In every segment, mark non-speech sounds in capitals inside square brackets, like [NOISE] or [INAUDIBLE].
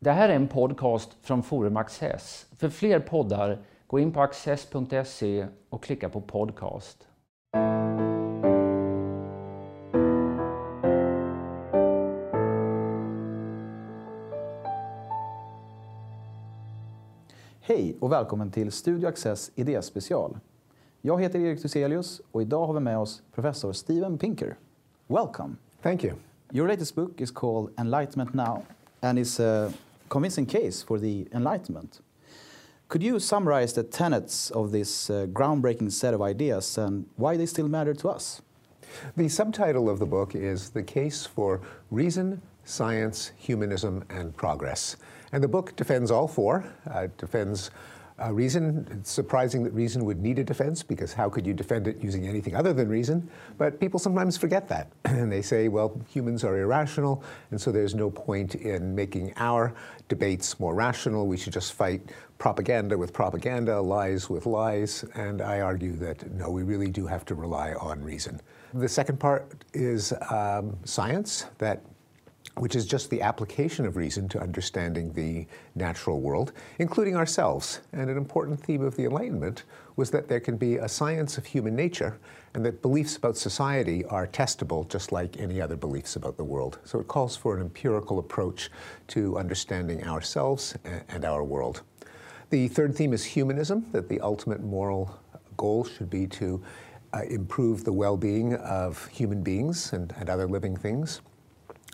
Det här är en podcast från Forum Access. För fler poddar, gå in på access.se och klicka på podcast. Hej och välkommen till Studio Access idéspecial. Jag heter Erik Thyselius och idag har vi med oss professor Steven Pinker. Welcome. Thank you. Your latest book is called Enlightenment Now and is a convincing case for the Enlightenment. Could you summarize the tenets of this uh, groundbreaking set of ideas and why they still matter to us? The subtitle of the book is The Case for Reason, Science, Humanism, and Progress. And the book defends all four. Uh, it defends uh, reason. It's surprising that reason would need a defense because how could you defend it using anything other than reason? But people sometimes forget that. [CLEARS THROAT] and they say, well, humans are irrational, and so there's no point in making our debates more rational. We should just fight propaganda with propaganda, lies with lies. And I argue that no, we really do have to rely on reason. The second part is um, science, that which is just the application of reason to understanding the natural world, including ourselves. And an important theme of the Enlightenment was that there can be a science of human nature and that beliefs about society are testable just like any other beliefs about the world. So it calls for an empirical approach to understanding ourselves and our world. The third theme is humanism, that the ultimate moral goal should be to uh, improve the well being of human beings and, and other living things.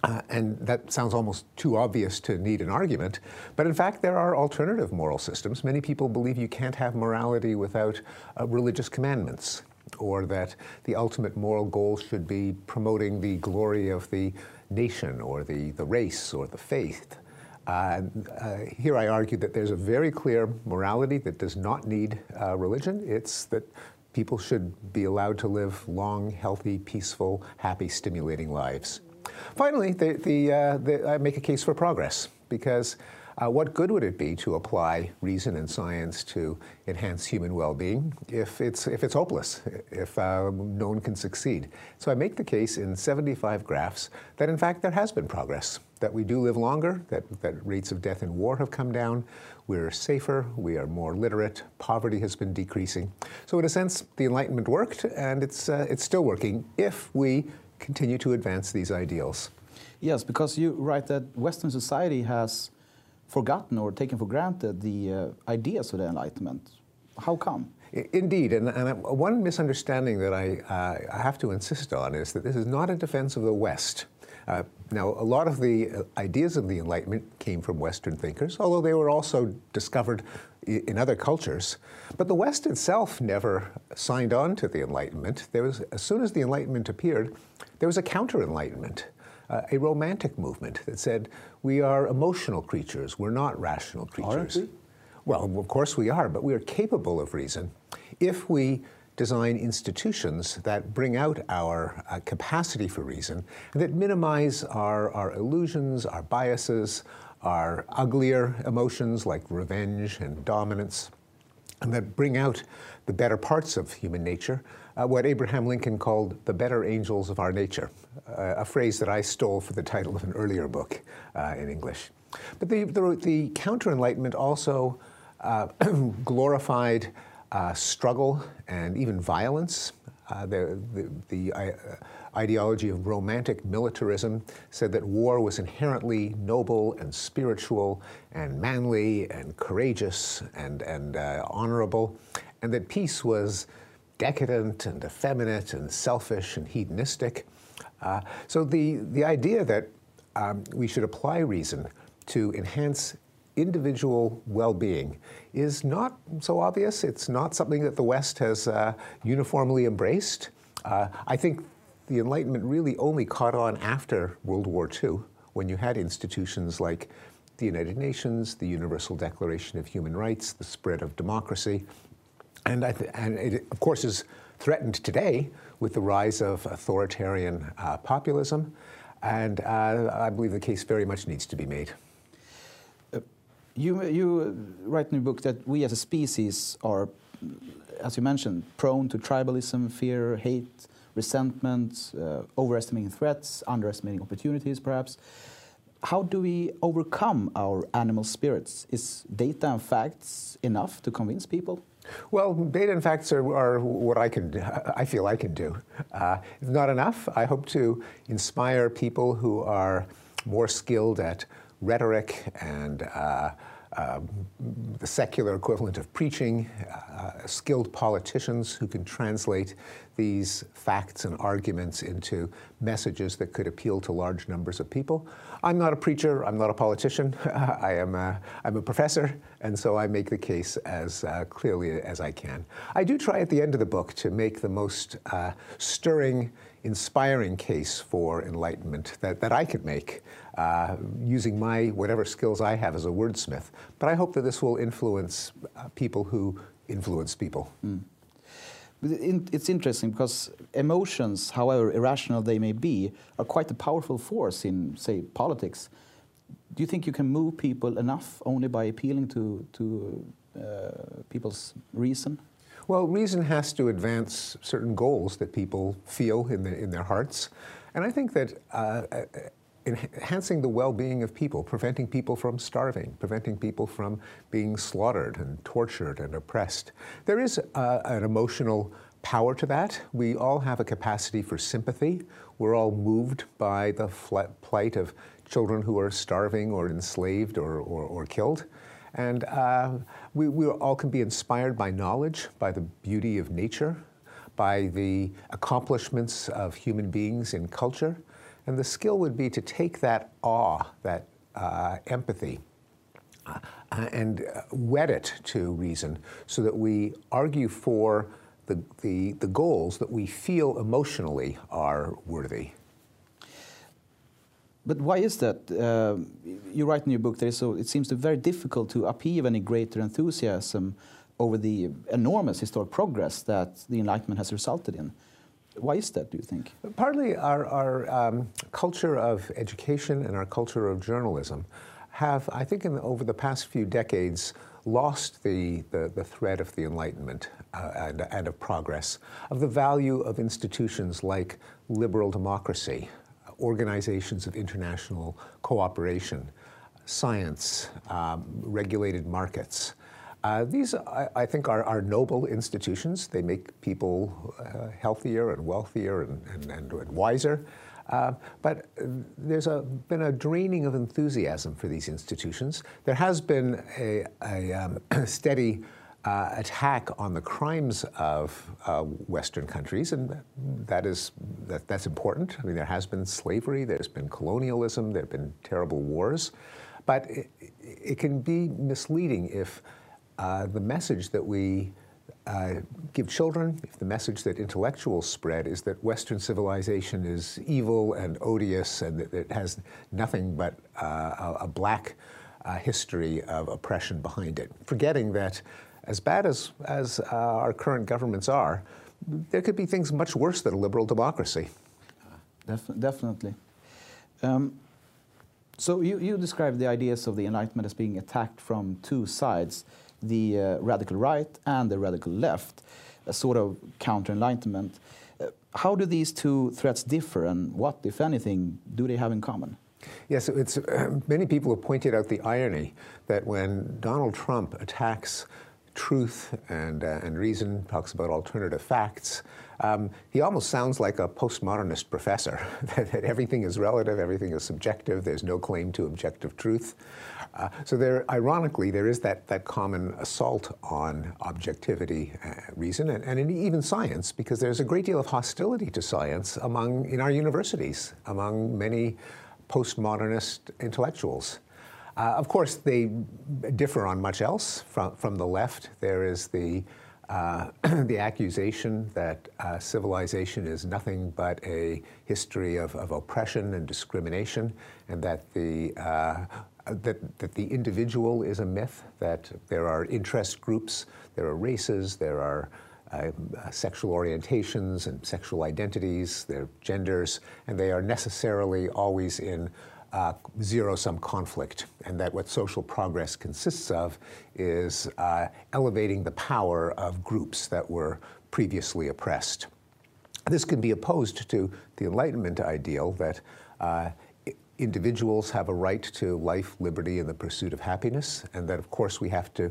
Uh, and that sounds almost too obvious to need an argument. But in fact, there are alternative moral systems. Many people believe you can't have morality without uh, religious commandments, or that the ultimate moral goal should be promoting the glory of the nation, or the, the race, or the faith. Uh, here I argue that there's a very clear morality that does not need uh, religion. It's that people should be allowed to live long, healthy, peaceful, happy, stimulating lives. Finally, the, the, uh, the, I make a case for progress because uh, what good would it be to apply reason and science to enhance human well-being if it's, if it's hopeless, if uh, no one can succeed? So I make the case in 75 graphs that in fact there has been progress, that we do live longer, that, that rates of death in war have come down, we're safer, we are more literate, poverty has been decreasing. So in a sense, the Enlightenment worked and it's, uh, it's still working if we continue to advance these ideals. Yes, because you write that Western society has forgotten or taken for granted the uh, ideas of the Enlightenment. How come? Indeed, and, and, one misunderstanding that I, uh, I, have to insist on is that this is not a defense of the West. Uh, now, a lot of the uh, ideas of the Enlightenment came from Western thinkers, although they were also discovered in other cultures. But the West itself never signed on to the Enlightenment. There was, as soon as the Enlightenment appeared, there was a counter-Enlightenment, uh, a romantic movement that said we are emotional creatures, we're not rational creatures. Aren't we? Well, of course we are, but we are capable of reason if we design institutions that bring out our uh, capacity for reason and that minimize our, our illusions, our biases, our uglier emotions like revenge and dominance, and that bring out the better parts of human nature, uh, what Abraham Lincoln called the better angels of our nature, uh, a phrase that I stole for the title of an earlier book uh, in English. But the, the, the counter Enlightenment also uh, [CLEARS THROAT] glorified uh, struggle and even violence. Uh, the, the, the ideology of romantic militarism said that war was inherently noble and spiritual and manly and courageous and, and uh, honorable, and that peace was decadent and effeminate and selfish and hedonistic. Uh, so the, the idea that um, we should apply reason to enhance individual well-being is not so obvious. It's not something that the West has uh, uniformly embraced. Uh, I think the Enlightenment really only caught on after World War II, when you had institutions like the United Nations, the Universal Declaration of Human Rights, the spread of democracy, and, and it, of course, is threatened today with the rise of authoritarian uh, populism. And uh, I believe the case very much needs to be made. You, you write in your book that we as a species are, as you mentioned, prone to tribalism, fear, hate, resentment, uh, overestimating threats, underestimating opportunities, perhaps. how do we overcome our animal spirits? Is data and facts enough to convince people? Well, data and facts are, are what I can, I feel I can do. Uh, not enough. I hope to inspire people who are more skilled at rhetoric and uh, uh, the secular equivalent of preaching, uh, skilled politicians who can translate these facts and arguments into messages that could appeal to large numbers of people. I'm not a preacher, I'm not a politician, [LAUGHS] I am a, I'm a professor, and so I make the case as uh, clearly as I can. I do try at the end of the book to make the most uh, stirring, inspiring case for enlightenment that, that I could make uh, using my whatever skills I have as a wordsmith. But I hope that this will influence uh, people who influence people. Mm. It's interesting because emotions, however irrational they may be, are quite a powerful force in, say, politics. Do you think you can move people enough only by appealing to, to uh, people's reason? Well, reason has to advance certain goals that people feel in, the, in their hearts. And I think that uh, enhancing the well-being of people, preventing people from starving, preventing people from being slaughtered and tortured and oppressed. There is uh, an emotional power to that. We all have a capacity for sympathy. We're all moved by the plight of children who are starving or enslaved or, or, or killed. And uh, we, we all can be inspired by knowledge, by the beauty of nature, by the accomplishments of human beings in culture. And the skill would be to take that awe, that uh, empathy, uh, and uh, wed it to reason so that we argue for the, the, the goals that we feel emotionally are worthy. But why is that? Uh, you write in your book that so it seems very difficult to upheave any greater enthusiasm over the enormous historic progress that the Enlightenment has resulted in. Why is that, do you think? Partly our, our um, culture of education and our culture of journalism have, I think, the, over the past few decades, lost the, the, the thread of the Enlightenment uh, and, and of progress, of the value of institutions like liberal democracy, organizations of international cooperation, science, um, regulated markets. Uh, these, I, I, think, are, are, noble institutions. They make people uh, healthier and wealthier and, and, and, and wiser. Uh, but there's a, been a draining of enthusiasm for these institutions. There has been a, a um, [CLEARS THROAT] steady uh, attack on the crimes of uh, Western countries, and that is that, that's important. I mean, there has been slavery, there's been colonialism, there have been terrible wars, but it, it can be misleading if uh, the message that we uh, give children, if the message that intellectuals spread is that Western civilization is evil and odious and that it has nothing but uh, a, black uh, history of oppression behind it, forgetting that as bad as, as uh, our current governments are, there could be things much worse than a liberal democracy. Def definitely. Um, so you, you describe the ideas of the Enlightenment as being attacked from two sides the uh, radical right and the radical left, a sort of counter-enlightenment. Uh, how do these two threats differ, and what, if anything, do they have in common? Yes, it's, uh, many people have pointed out the irony that when Donald Trump attacks truth and, uh, and reason, talks about alternative facts, um, he almost sounds like a postmodernist professor, [LAUGHS] that, that, everything is relative, everything is subjective, there's no claim to objective truth. Uh, so there, ironically, there is that, that common assault on objectivity, uh, reason, and, and even science, because there's a great deal of hostility to science among, in our universities, among many postmodernist intellectuals. Uh, of course, they differ on much else from, from the left. There is the, uh, [CLEARS THROAT] the accusation that uh, civilization is nothing but a history of, of oppression and discrimination, and that the uh, that, that the individual is a myth, that there are interest groups, there are races, there are uh, sexual orientations and sexual identities, their genders, and they are necessarily always in uh, zero-sum conflict, and that what social progress consists of is uh, elevating the power of groups that were previously oppressed. This can be opposed to the Enlightenment ideal that uh, individuals have a right to life, liberty, and the pursuit of happiness, and that, of course, we have to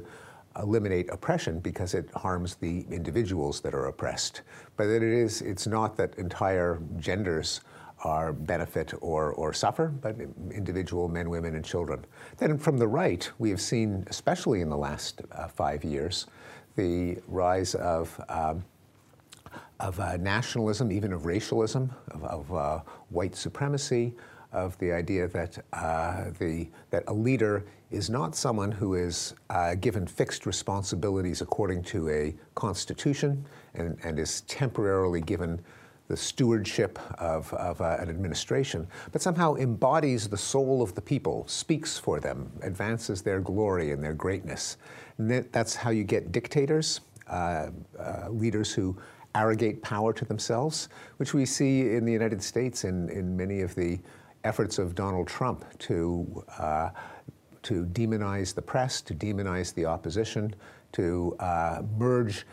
eliminate oppression because it harms the individuals that are oppressed. But it is, it's not that entire genders are benefit or, or suffer, but individual men, women, and children. Then from the right, we have seen, especially in the last uh, five years, the rise of um, of uh, nationalism, even of racialism, of, of uh, white supremacy, of the idea that uh, the that a leader is not someone who is uh, given fixed responsibilities according to a constitution and, and is temporarily given the stewardship of, of uh, an administration, but somehow embodies the soul of the people, speaks for them, advances their glory and their greatness. And that, that's how you get dictators, uh, uh, leaders who arrogate power to themselves, which we see in the United States in, in many of the efforts of Donald Trump to, uh, to demonize the press, to demonize the opposition, to uh, merge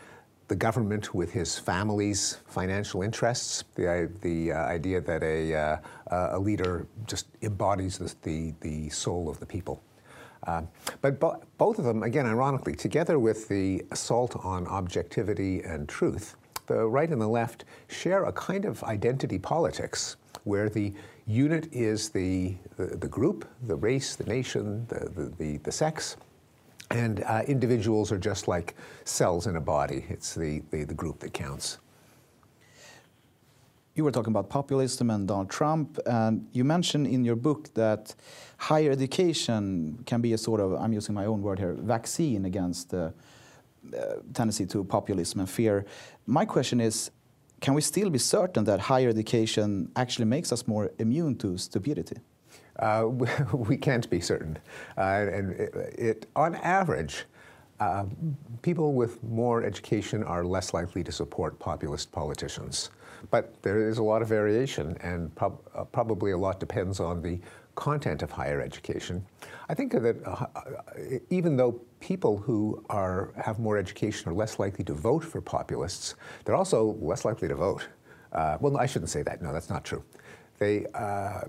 the government with his family's financial interests, the, the uh, idea that a, uh, a leader just embodies the, the, the soul of the people. Uh, but bo both of them, again, ironically, together with the assault on objectivity and truth, the right and the left share a kind of identity politics where the unit is the, the, the group, the race, the nation, the, the, the, the sex, and uh, individuals are just like cells in a body. It's the, the, the, group that counts. You were talking about populism and Donald Trump, and you mentioned in your book that higher education can be a sort of, I'm using my own word here, vaccine against the uh, tendency to populism and fear. My question is, can we still be certain that higher education actually makes us more immune to stupidity? Uh, [LAUGHS] we can't be certain. Uh, and it, it, on average, uh, people with more education are less likely to support populist politicians. But there is a lot of variation, and prob uh, probably a lot depends on the content of higher education. I think that uh, even though people who are, have more education are less likely to vote for populists, they're also less likely to vote. Uh, well, I shouldn't say that. No, that's not true. They, uh,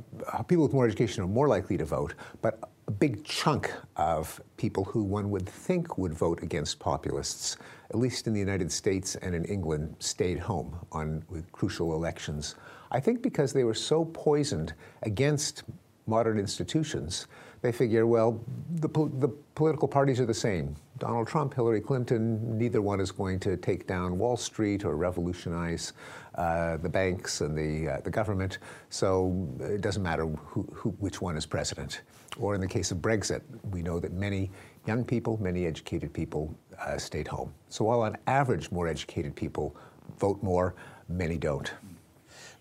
people with more education are more likely to vote, but a big chunk of people who one would think would vote against populists, at least in the United States and in England, stayed home on with crucial elections. I think because they were so poisoned against modern institutions, they figure, well, the, the political parties are the same. Donald Trump, Hillary Clinton, neither one is going to take down Wall Street or revolutionize uh, the banks and the, uh, the government, so it doesn't matter who, who, which one is president. Or in the case of Brexit, we know that many young people, many educated people uh, stayed home. So while on average more educated people vote more, many don't.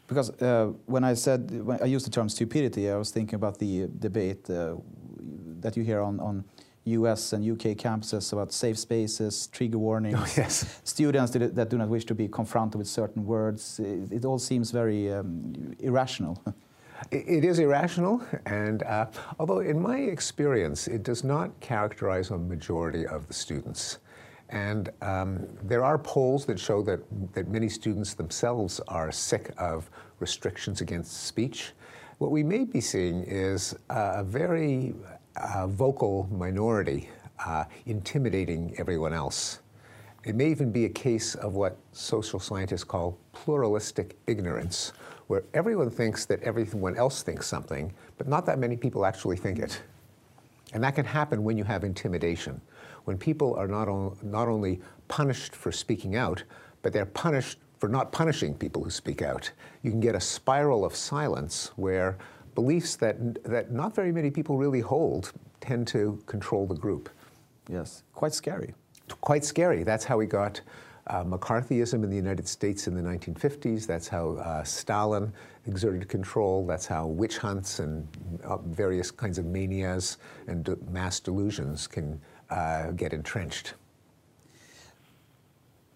Because uh, when I said when I used the term stupidity, I was thinking about the debate uh, that you hear on, on US and UK campuses about safe spaces, trigger warnings, oh, yes. [LAUGHS] students that do not wish to be confronted with certain words. It, it all seems very um, irrational. [LAUGHS] It is irrational, and uh, although in my experience, it does not characterize a majority of the students. And um, there are polls that show that, that many students themselves are sick of restrictions against speech. What we may be seeing is a very uh, vocal minority uh, intimidating everyone else. It may even be a case of what social scientists call pluralistic ignorance, where everyone thinks that everyone else thinks something, but not that many people actually think it. And that can happen when you have intimidation when people are not, on, not only punished for speaking out, but they're punished for not punishing people who speak out. You can get a spiral of silence where beliefs that, that not very many people really hold tend to control the group. Yes, quite scary. Quite scary. That's how we got uh, McCarthyism in the United States in the 1950s. That's how uh, Stalin exerted control. That's how witch hunts and uh, various kinds of manias and mass delusions can uh, get entrenched.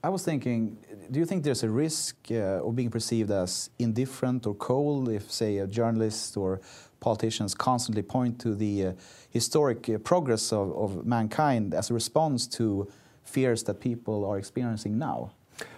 I was thinking, do you think there's a risk uh, of being perceived as indifferent or cold if, say, a journalist or politicians constantly point to the uh, historic uh, progress of, of, mankind as a response to fears that people are experiencing now?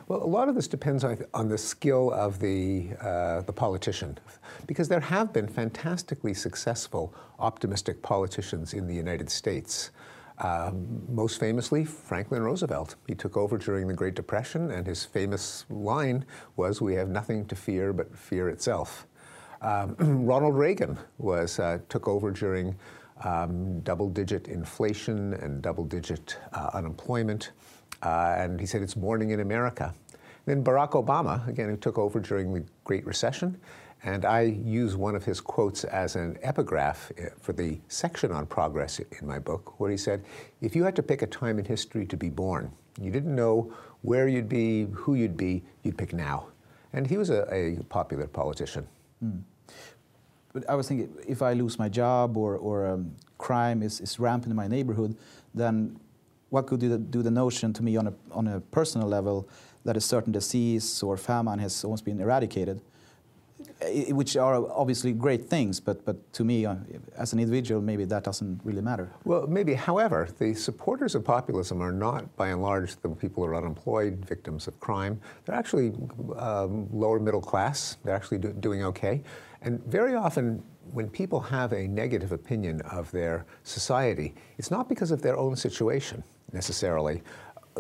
Well, a lot of this depends on, on the skill of the, uh, the politician, because there have been fantastically successful, optimistic politicians in the United States. Um, most famously, Franklin Roosevelt. He took over during the Great Depression, and his famous line was, We have nothing to fear but fear itself. Um, [CLEARS THROAT] Ronald Reagan was, uh, took over during um, double digit inflation and double digit uh, unemployment. Uh, and he said it's morning in America. Then Barack Obama, again, who took over during the Great Recession, and I use one of his quotes as an epigraph uh, for the section on progress in my book, where he said, If you had to pick a time in history to be born, you didn't know where you'd be, who you'd be, you'd pick now. And he was a, a popular politician. Mm. But I was thinking, if I lose my job or, or um, crime is, is rampant in my neighborhood, then what could do the, do the notion to me on a, on a personal level that a certain disease or famine has almost been eradicated, which are obviously great things, but, but to me, uh, as an individual, maybe that doesn't really matter. Well, maybe. However, the supporters of populism are not, by and large, the people who are unemployed, victims of crime. They're actually um, lower middle class. They're actually do doing okay. And very often, when people have a negative opinion of their society, it's not because of their own situation necessarily.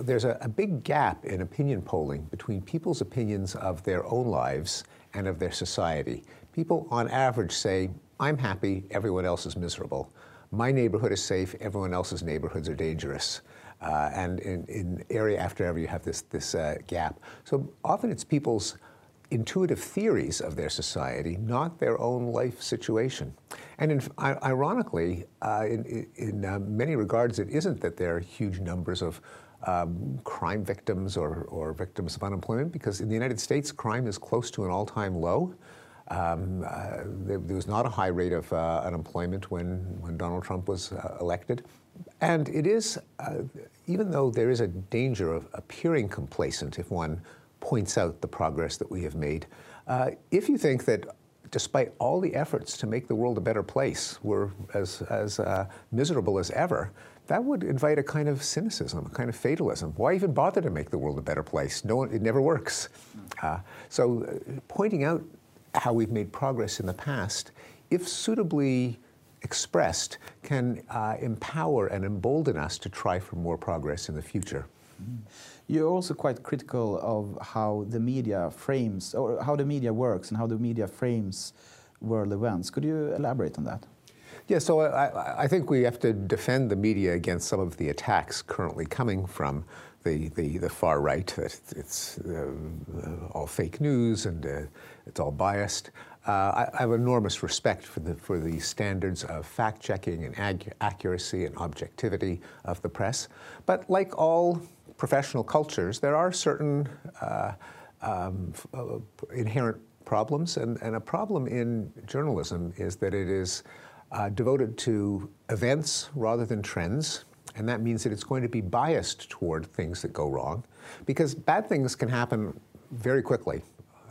There's a, a, big gap in opinion polling between people's opinions of their own lives and of their society. People, on average, say, I'm happy, everyone else is miserable. My neighborhood is safe, everyone else's neighborhoods are dangerous. Uh, and in, in, area after area, you have this, this uh, gap. So often it's people's intuitive theories of their society, not their own life situation. And in, ironically, uh, in, in uh, many regards, it isn't that there are huge numbers of um, crime victims or, or, victims of unemployment, because in the United States, crime is close to an all time low. Um, uh, there, there, was not a high rate of uh, unemployment when, when Donald Trump was uh, elected. And it is, uh, even though there is a danger of appearing complacent if one points out the progress that we have made. Uh, if you think that despite all the efforts to make the world a better place, we're as, as uh, miserable as ever, that would invite a kind of cynicism, a kind of fatalism. Why even bother to make the world a better place? No, it never works. Uh, so, uh, pointing out how we've made progress in the past, if suitably expressed, can uh, empower and embolden us to try for more progress in the future. Mm. You're also quite critical of how the media frames, or how the media works and how the media frames world events. Could you elaborate on that? Yeah, so I, I, think we have to defend the media against some of the attacks currently coming from the, the, the far right, that it's uh, all fake news and uh, it's all biased. Uh, I, I, have enormous respect for the, for the standards of fact checking and accuracy and objectivity of the press. But like all professional cultures, there are certain uh, um, uh, inherent problems. And, and, a problem in journalism is that it is uh, devoted to events rather than trends. And that means that it's going to be biased toward things that go wrong. Because bad things can happen very quickly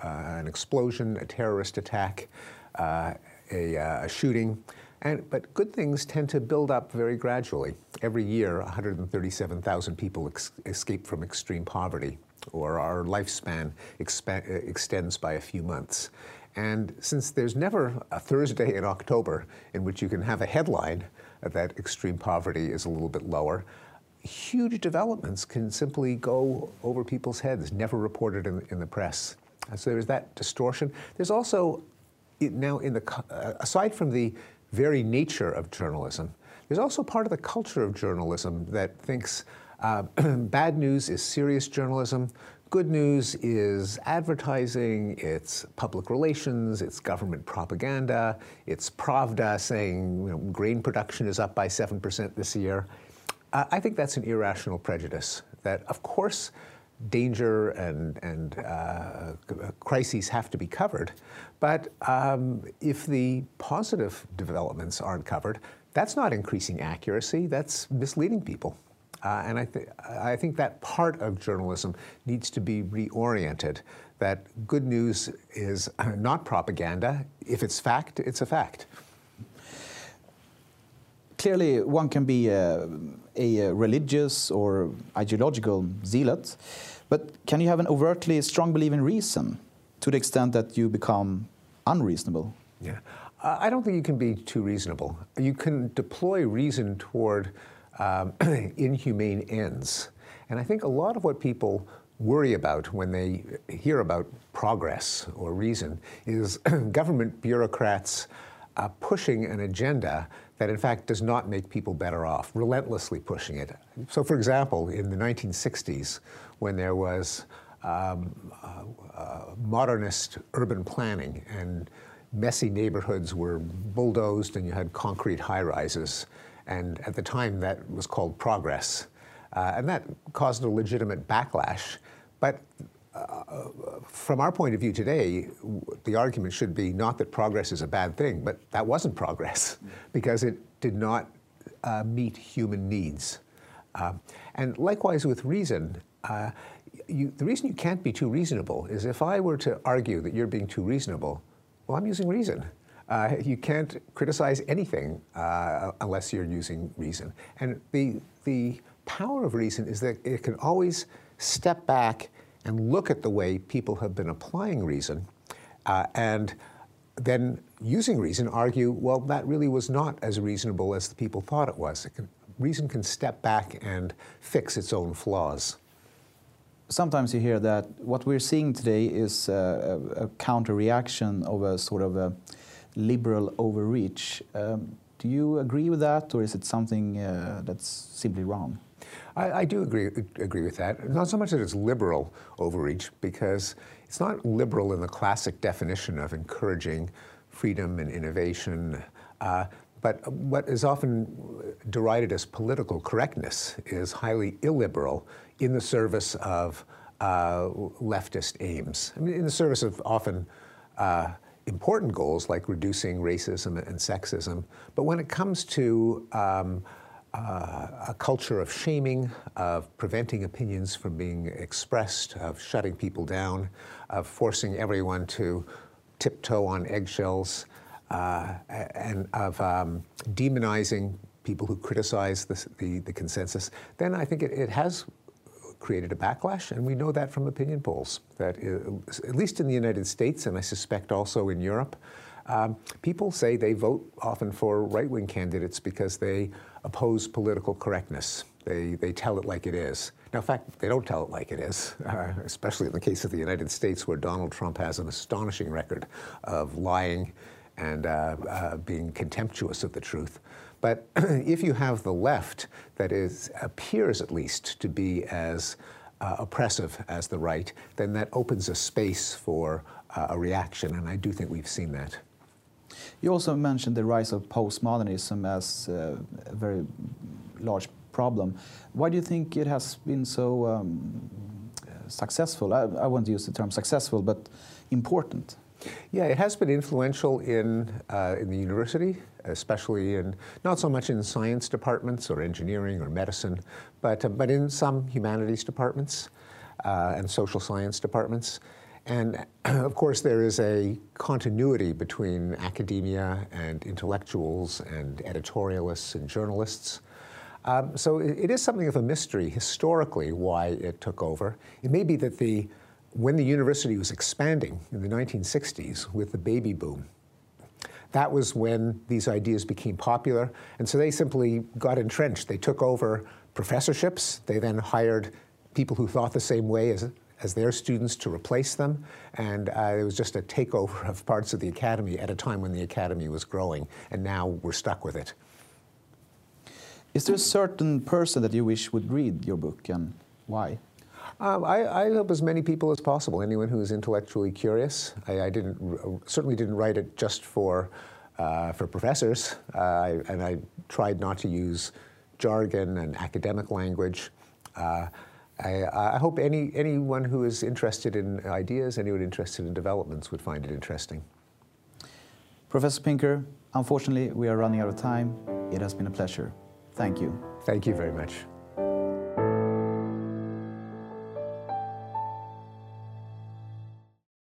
uh, an explosion, a terrorist attack, uh, a, uh, a shooting. And, but good things tend to build up very gradually. Every year, 137,000 people ex- escape from extreme poverty, or our lifespan expa- extends by a few months. And since there's never a Thursday in October in which you can have a headline that extreme poverty is a little bit lower, huge developments can simply go over people's heads, never reported in, in the press. So there's that distortion. There's also now in the uh, aside from the very nature of journalism. There's also part of the culture of journalism that thinks uh, [CLEARS THROAT] bad news is serious journalism, good news is advertising, it's public relations, it's government propaganda, it's Pravda saying you know, grain production is up by 7% this year. Uh, I think that's an irrational prejudice that, of course, danger and, and uh, crises have to be covered. But um, if the positive developments aren't covered, that's not increasing accuracy, that's misleading people. Uh, and I, th- I think that part of journalism needs to be reoriented. That good news is [LAUGHS] not propaganda. If it's fact, it's a fact. Clearly, one can be a, a religious or ideological zealot, But can you have an overtly strong belief in reason to the extent that you become unreasonable? Yeah. I don't think you can be too reasonable. You can deploy reason toward um, [CLEARS THROAT] inhumane ends. And I think a lot of what people worry about when they hear about progress or reason is [CLEARS THROAT] government bureaucrats uh, pushing an agenda that in fact does not make people better off, relentlessly pushing it. So, for example, in the 1960s, when there was um, uh, uh, modernist urban planning and messy neighborhoods were bulldozed and you had concrete high rises, and at the time that was called progress. Uh, and that caused a legitimate backlash. But from our point of view today, the argument should be not that progress is a bad thing, but that wasn't progress [LAUGHS] because it did not uh, meet human needs. Uh, and likewise with reason, uh, you, the reason you can't be too reasonable is if I were to argue that you're being too reasonable, well, I'm using reason. Uh, you can't criticize anything uh, unless you're using reason. And the, the power of reason is that it can always step back and look at the way people have been applying reason uh, and then using reason argue, well, that really was not as reasonable as the people thought it was. It can, reason can step back and fix its own flaws. Sometimes you hear that what we're seeing today is a, a counter reaction of a sort of a liberal overreach. Um, do you agree with that, or is it something uh, that's simply wrong? I, I, do agree agree with that. Not so much that it's liberal overreach, because it's not liberal in the classic definition of encouraging freedom and innovation. Uh, but what is often derided as political correctness is highly illiberal in the service of uh, leftist aims. I mean, in the service of often uh, important goals like reducing racism and sexism. But when it comes to um, uh, a culture of shaming, of preventing opinions from being expressed, of shutting people down, of forcing everyone to tiptoe on eggshells, uh, and of um, demonizing people who criticize the, the, the, consensus, then I think it, it has created a backlash, and we know that from opinion polls, that at least in the United States, and I suspect also in Europe, um, people say they vote often for right-wing candidates because they oppose political correctness. They, they tell it like it is. Now, in fact, they don't tell it like it is, [LAUGHS] uh, especially in the case of the United States, where Donald Trump has an astonishing record of lying and uh, uh, being contemptuous of the truth. But [CLEARS THROAT] if you have the left that is, appears at least to be as uh, oppressive as the right, then that opens a space for uh, a reaction, and I do think we've seen that. You also mentioned the rise of postmodernism as uh, a very large problem. Why do you think it has been so um, successful? I, I won't use the term successful, but important. Yeah, it has been influential in, uh, in the university, especially in, not so much in science departments or engineering or medicine, but, uh, but in some humanities departments uh, and social science departments. And [CLEARS THROAT] of course, there is a continuity between academia and intellectuals and editorialists and journalists. Um, so it, is something of a mystery historically why it took over. It may be that the when the university was expanding in the 1960s with the baby boom, that was when these ideas became popular. And so they simply got entrenched. They took over professorships. They then hired people who thought the same way as, as their students to replace them. And uh, it was just a takeover of parts of the academy at a time when the academy was growing. And now we're stuck with it. Is there a certain person that you wish would read your book and why? Um, I, I, hope as many people as possible. Anyone who is intellectually curious. I, I didn't certainly didn't write it just for uh, for professors, uh, and I tried not to use jargon and academic language. Uh, I, I, hope any anyone who is interested in ideas, anyone interested in developments, would find it interesting. Professor Pinker, unfortunately, we are running out of time. It has been a pleasure. Thank you. Thank you very much.